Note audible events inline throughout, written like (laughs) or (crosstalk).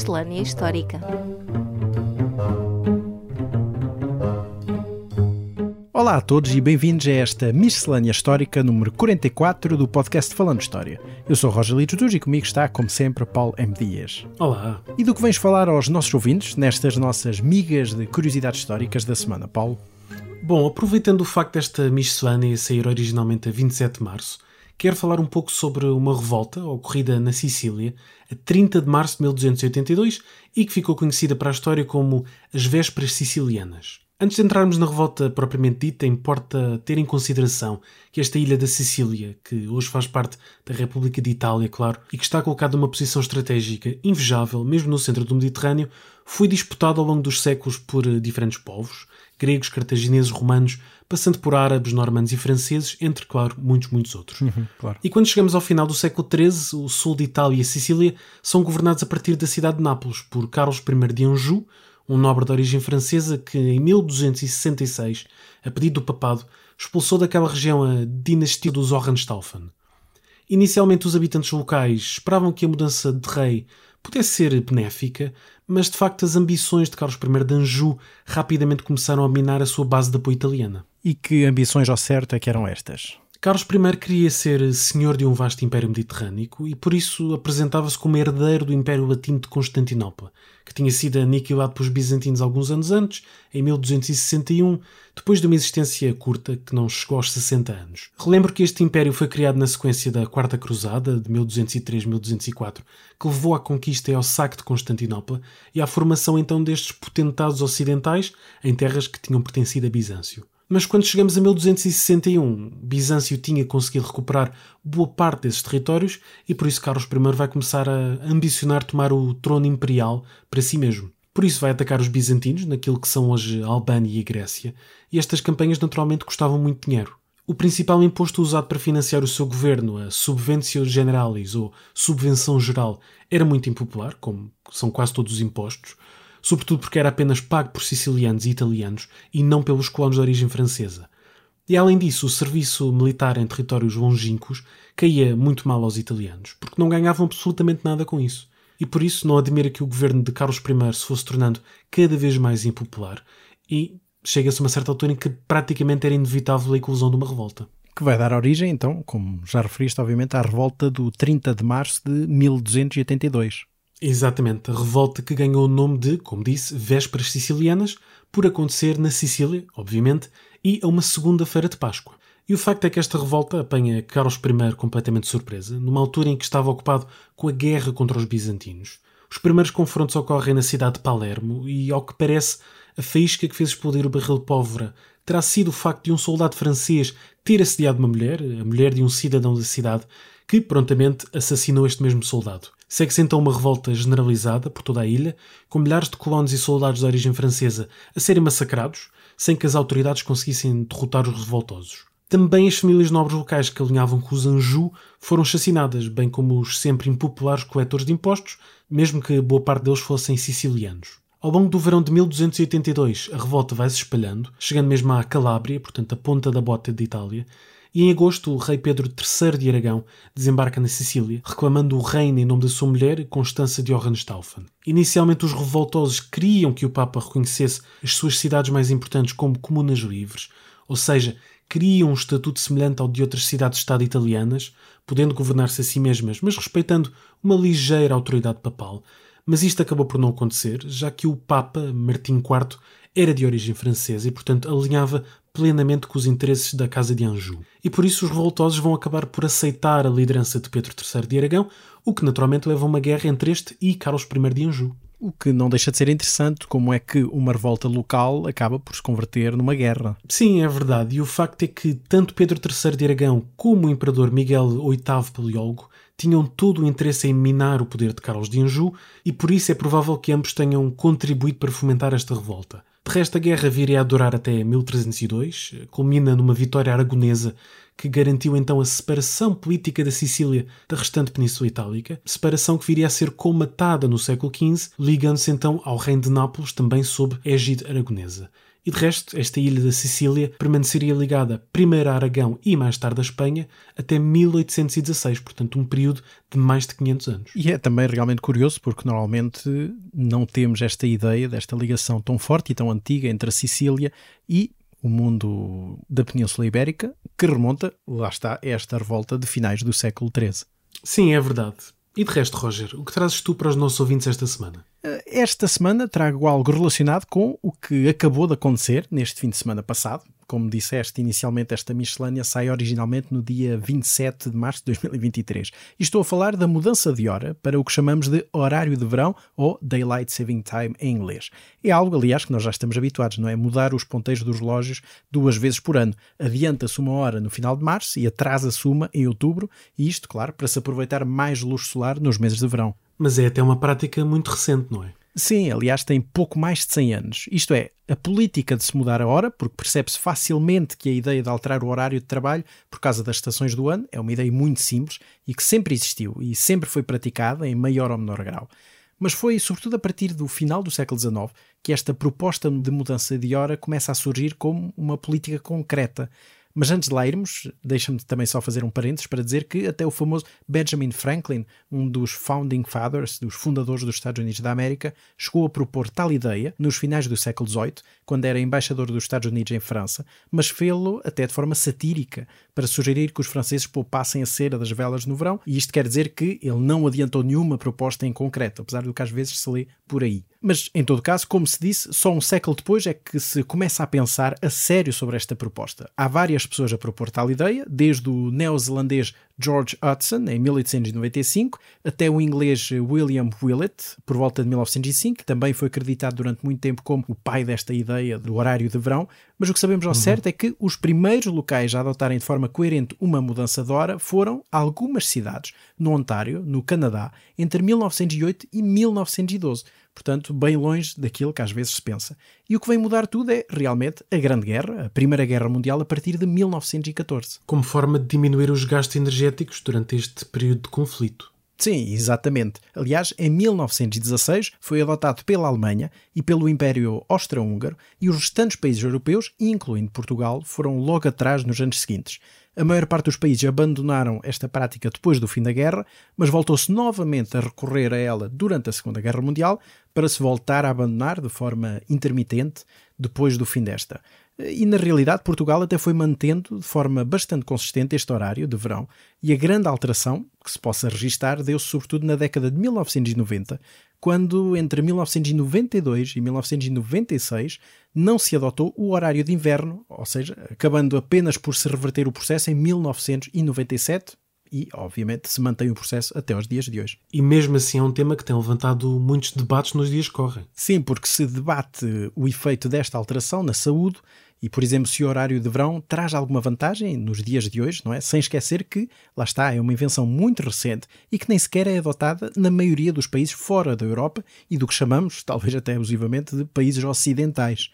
Miscelânea Histórica. Olá a todos e bem-vindos a esta Miscelânea Histórica número 44 do podcast Falando História. Eu sou Roger Litutus e comigo está, como sempre, Paulo M. Dias. Olá. E do que vens falar aos nossos ouvintes nestas nossas migas de curiosidades históricas da semana, Paulo? Bom, aproveitando o facto desta miscelânea sair originalmente a 27 de março, quero falar um pouco sobre uma revolta ocorrida na Sicília a 30 de março de 1282 e que ficou conhecida para a história como as Vésperas Sicilianas. Antes de entrarmos na revolta propriamente dita, importa ter em consideração que esta ilha da Sicília, que hoje faz parte da República de Itália, claro, e que está colocada numa posição estratégica invejável, mesmo no centro do Mediterrâneo, foi disputada ao longo dos séculos por diferentes povos, gregos, cartagineses, romanos, passando por árabes, normandos e franceses, entre, claro, muitos, muitos outros. Uhum, claro. E quando chegamos ao final do século XIII, o sul de Itália e a Sicília são governados a partir da cidade de Nápoles por Carlos I de Anjou, um nobre de origem francesa que, em 1266, a pedido do papado, expulsou daquela região a dinastia dos Hohenstaufen. Inicialmente, os habitantes locais esperavam que a mudança de rei pudesse ser benéfica, mas de facto as ambições de Carlos I de Anjou rapidamente começaram a minar a sua base de apoio italiana. E que ambições ao certo é que eram estas? Carlos I queria ser senhor de um vasto império mediterrâneo e por isso apresentava-se como herdeiro do Império Latino de Constantinopla, que tinha sido aniquilado pelos bizantinos alguns anos antes, em 1261, depois de uma existência curta que não chegou aos 60 anos. Relembro que este império foi criado na sequência da Quarta Cruzada, de 1203-1204, que levou à conquista e ao saque de Constantinopla e à formação então destes potentados ocidentais em terras que tinham pertencido a Bizâncio. Mas quando chegamos a 1261, Bizâncio tinha conseguido recuperar boa parte desses territórios e por isso Carlos I vai começar a ambicionar tomar o trono imperial para si mesmo. Por isso vai atacar os bizantinos, naquilo que são hoje Albânia e Grécia, e estas campanhas naturalmente custavam muito dinheiro. O principal imposto usado para financiar o seu governo, a Subventio Generalis, ou Subvenção Geral, era muito impopular, como são quase todos os impostos, sobretudo porque era apenas pago por sicilianos e italianos e não pelos colonos de origem francesa. E além disso, o serviço militar em territórios longínquos caía muito mal aos italianos, porque não ganhavam absolutamente nada com isso. E por isso não admira que o governo de Carlos I se fosse tornando cada vez mais impopular e chega-se a uma certa altura em que praticamente era inevitável a eclosão de uma revolta. Que vai dar origem, então, como já referiste, obviamente, à revolta do 30 de março de 1282. Exatamente, a revolta que ganhou o nome de, como disse, Vésperas Sicilianas, por acontecer na Sicília, obviamente, e a uma segunda-feira de Páscoa. E o facto é que esta revolta apanha Carlos I completamente surpresa, numa altura em que estava ocupado com a guerra contra os bizantinos. Os primeiros confrontos ocorrem na cidade de Palermo e, ao que parece, a faísca que fez explodir o barril de pólvora terá sido o facto de um soldado francês ter assediado uma mulher, a mulher de um cidadão da cidade, que prontamente assassinou este mesmo soldado. Segue-se então uma revolta generalizada por toda a ilha, com milhares de colonos e soldados de origem francesa a serem massacrados, sem que as autoridades conseguissem derrotar os revoltosos. Também as famílias nobres locais que alinhavam com os Anjou foram chacinadas, bem como os sempre impopulares coletores de impostos, mesmo que boa parte deles fossem sicilianos. Ao longo do verão de 1282, a revolta vai se espalhando, chegando mesmo à Calábria, portanto a ponta da bota de Itália, e em agosto o rei Pedro III de Aragão desembarca na Sicília, reclamando o reino em nome da sua mulher, Constança de Hohenstaufen. Inicialmente os revoltosos queriam que o Papa reconhecesse as suas cidades mais importantes como comunas livres, ou seja, queriam um estatuto semelhante ao de outras cidades-estado italianas, podendo governar-se a si mesmas, mas respeitando uma ligeira autoridade papal. Mas isto acabou por não acontecer, já que o Papa, Martim IV, era de origem francesa e, portanto, alinhava plenamente com os interesses da Casa de Anjou. E por isso os revoltosos vão acabar por aceitar a liderança de Pedro III de Aragão, o que naturalmente leva a uma guerra entre este e Carlos I de Anjou. O que não deixa de ser interessante, como é que uma revolta local acaba por se converter numa guerra. Sim, é verdade. E o facto é que tanto Pedro III de Aragão como o imperador Miguel VIII Paleólogo tinham todo o interesse em minar o poder de Carlos de Anjou e por isso é provável que ambos tenham contribuído para fomentar esta revolta. De resto, a guerra viria a durar até 1302, culmina numa vitória aragonesa que garantiu então a separação política da Sicília da restante Península Itálica, separação que viria a ser colmatada no século XV, ligando-se então ao reino de Nápoles, também sob égide aragonesa. E de resto, esta ilha da Sicília permaneceria ligada primeiro a Aragão e mais tarde a Espanha até 1816, portanto um período de mais de 500 anos. E é também realmente curioso porque normalmente não temos esta ideia desta ligação tão forte e tão antiga entre a Sicília e o mundo da Península Ibérica, que remonta, lá está, a esta revolta de finais do século XIII. Sim, é verdade. E de resto, Roger, o que trazes tu para os nossos ouvintes esta semana? Esta semana trago algo relacionado com o que acabou de acontecer neste fim de semana passado, como disseste inicialmente, esta miscelânea sai originalmente no dia 27 de março de 2023. E estou a falar da mudança de hora para o que chamamos de horário de verão ou Daylight Saving Time em inglês. É algo, aliás, que nós já estamos habituados, não é? Mudar os ponteiros dos relógios duas vezes por ano. Adianta-se uma hora no final de março e atrasa-se uma em outubro, e isto, claro, para se aproveitar mais luz solar nos meses de verão. Mas é até uma prática muito recente, não é? Sim, aliás, tem pouco mais de 100 anos. Isto é, a política de se mudar a hora, porque percebe-se facilmente que a ideia de alterar o horário de trabalho por causa das estações do ano é uma ideia muito simples e que sempre existiu e sempre foi praticada em maior ou menor grau. Mas foi sobretudo a partir do final do século XIX que esta proposta de mudança de hora começa a surgir como uma política concreta mas antes de lá irmos, deixa-me também só fazer um parênteses para dizer que até o famoso Benjamin Franklin, um dos founding fathers, dos fundadores dos Estados Unidos da América, chegou a propor tal ideia nos finais do século XVIII, quando era embaixador dos Estados Unidos em França, mas fê-lo até de forma satírica, para sugerir que os franceses poupassem a cera das velas no verão, e isto quer dizer que ele não adiantou nenhuma proposta em concreto, apesar do que às vezes se lê por aí. Mas, em todo caso, como se disse, só um século depois é que se começa a pensar a sério sobre esta proposta. Há várias pessoas a propor tal ideia, desde o neozelandês George Hudson, em 1895, até o inglês William Willett, por volta de 1905, que também foi acreditado durante muito tempo como o pai desta ideia do horário de verão, mas o que sabemos ao uhum. certo é que os primeiros locais a adotarem de forma coerente uma mudança de hora foram algumas cidades, no Ontário, no Canadá, entre 1908 e 1912 portanto, bem longe daquilo que às vezes se pensa. E o que vem mudar tudo é, realmente, a Grande Guerra, a Primeira Guerra Mundial, a partir de 1914. Como forma de diminuir os gastos energéticos durante este período de conflito. Sim, exatamente. Aliás, em 1916 foi adotado pela Alemanha e pelo Império Austro-Húngaro e os restantes países europeus, incluindo Portugal, foram logo atrás nos anos seguintes. A maior parte dos países abandonaram esta prática depois do fim da guerra, mas voltou-se novamente a recorrer a ela durante a Segunda Guerra Mundial para se voltar a abandonar de forma intermitente depois do fim desta. E na realidade, Portugal até foi mantendo de forma bastante consistente este horário de verão, e a grande alteração que se possa registar deu-se sobretudo na década de 1990, quando entre 1992 e 1996 não se adotou o horário de inverno, ou seja, acabando apenas por se reverter o processo em 1997 e, obviamente, se mantém o processo até aos dias de hoje. E mesmo assim é um tema que tem levantado muitos debates nos dias que correm. Sim, porque se debate o efeito desta alteração na saúde e, por exemplo, se o horário de verão traz alguma vantagem nos dias de hoje, não é? Sem esquecer que, lá está, é uma invenção muito recente e que nem sequer é adotada na maioria dos países fora da Europa e do que chamamos, talvez até abusivamente, de países ocidentais.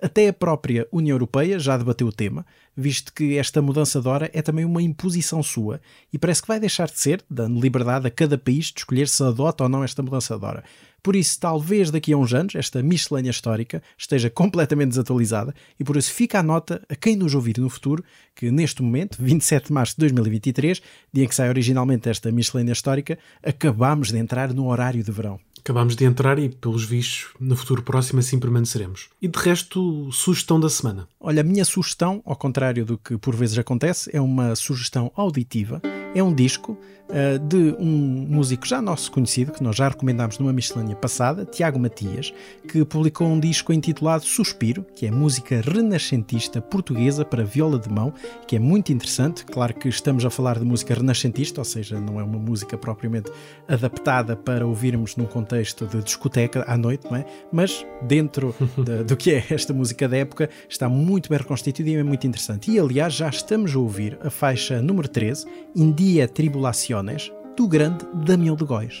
Até a própria União Europeia já debateu o tema, visto que esta mudança de hora é também uma imposição sua e parece que vai deixar de ser, dando liberdade a cada país de escolher se adota ou não esta mudança de hora. Por isso, talvez daqui a uns anos, esta miscelânea histórica esteja completamente desatualizada e por isso fica a nota a quem nos ouvir no futuro que neste momento, 27 de março de 2023, dia em que sai originalmente esta miscelânea histórica, acabamos de entrar no horário de verão. Acabámos de entrar e, pelos vistos, no futuro próximo assim permaneceremos. E de resto, sugestão da semana? Olha, a minha sugestão, ao contrário do que por vezes acontece, é uma sugestão auditiva. É um disco uh, de um músico já nosso conhecido, que nós já recomendámos numa miscelânea passada, Tiago Matias, que publicou um disco intitulado Suspiro, que é música renascentista portuguesa para viola de mão, que é muito interessante. Claro que estamos a falar de música renascentista, ou seja, não é uma música propriamente adaptada para ouvirmos num contexto de discoteca à noite, não é? Mas dentro (laughs) de, do que é esta música da época, está muito bem reconstituída e é muito interessante. E aliás, já estamos a ouvir a faixa número 13, India Tribulação do grande Damião de Góis.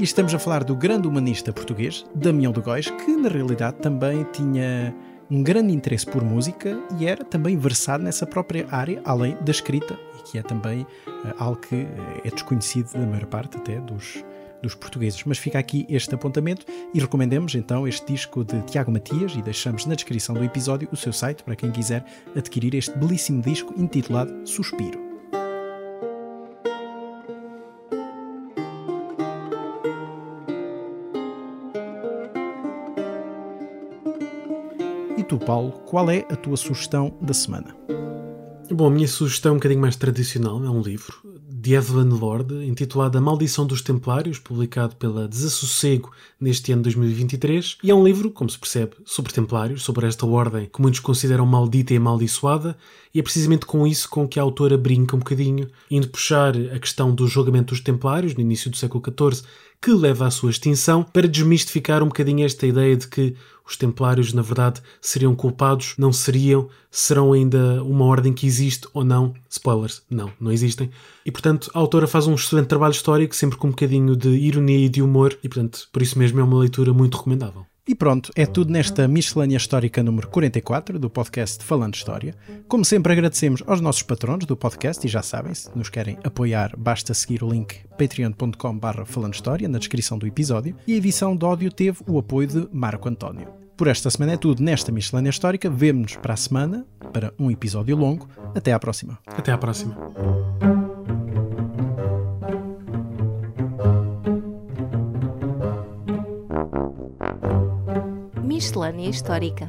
E estamos a falar do grande humanista português, Damião de Góis, que na realidade também tinha um grande interesse por música e era também versado nessa própria área, além da escrita, que é também uh, algo que uh, é desconhecido da maior parte até dos, dos portugueses. Mas fica aqui este apontamento e recomendamos então este disco de Tiago Matias e deixamos na descrição do episódio o seu site para quem quiser adquirir este belíssimo disco intitulado Suspiro. Tu, Paulo, qual é a tua sugestão da semana? Bom, a minha sugestão é um bocadinho mais tradicional, é um livro de Evelyn Lord, intitulado A Maldição dos Templários, publicado pela Desassossego neste ano de 2023. E é um livro, como se percebe, sobre templários, sobre esta ordem que muitos consideram maldita e amaldiçoada, e é precisamente com isso com que a autora brinca um bocadinho, indo puxar a questão do julgamento dos templários, no início do século XIV, que leva à sua extinção, para desmistificar um bocadinho esta ideia de que os templários, na verdade, seriam culpados, não seriam, serão ainda uma ordem que existe ou não. Spoilers, não, não existem. E, portanto, a autora faz um excelente trabalho histórico, sempre com um bocadinho de ironia e de humor, e, portanto, por isso mesmo é uma leitura muito recomendável. E pronto, é tudo nesta miscelânea histórica número 44 do podcast Falando História. Como sempre, agradecemos aos nossos patronos do podcast e já sabem, se nos querem apoiar, basta seguir o link patreon.com.br Falando História na descrição do episódio. E a edição de áudio teve o apoio de Marco António. Por esta semana é tudo nesta miscelânea histórica. Vemo-nos para a semana, para um episódio longo. Até à próxima. Até à próxima. Miscelânea Histórica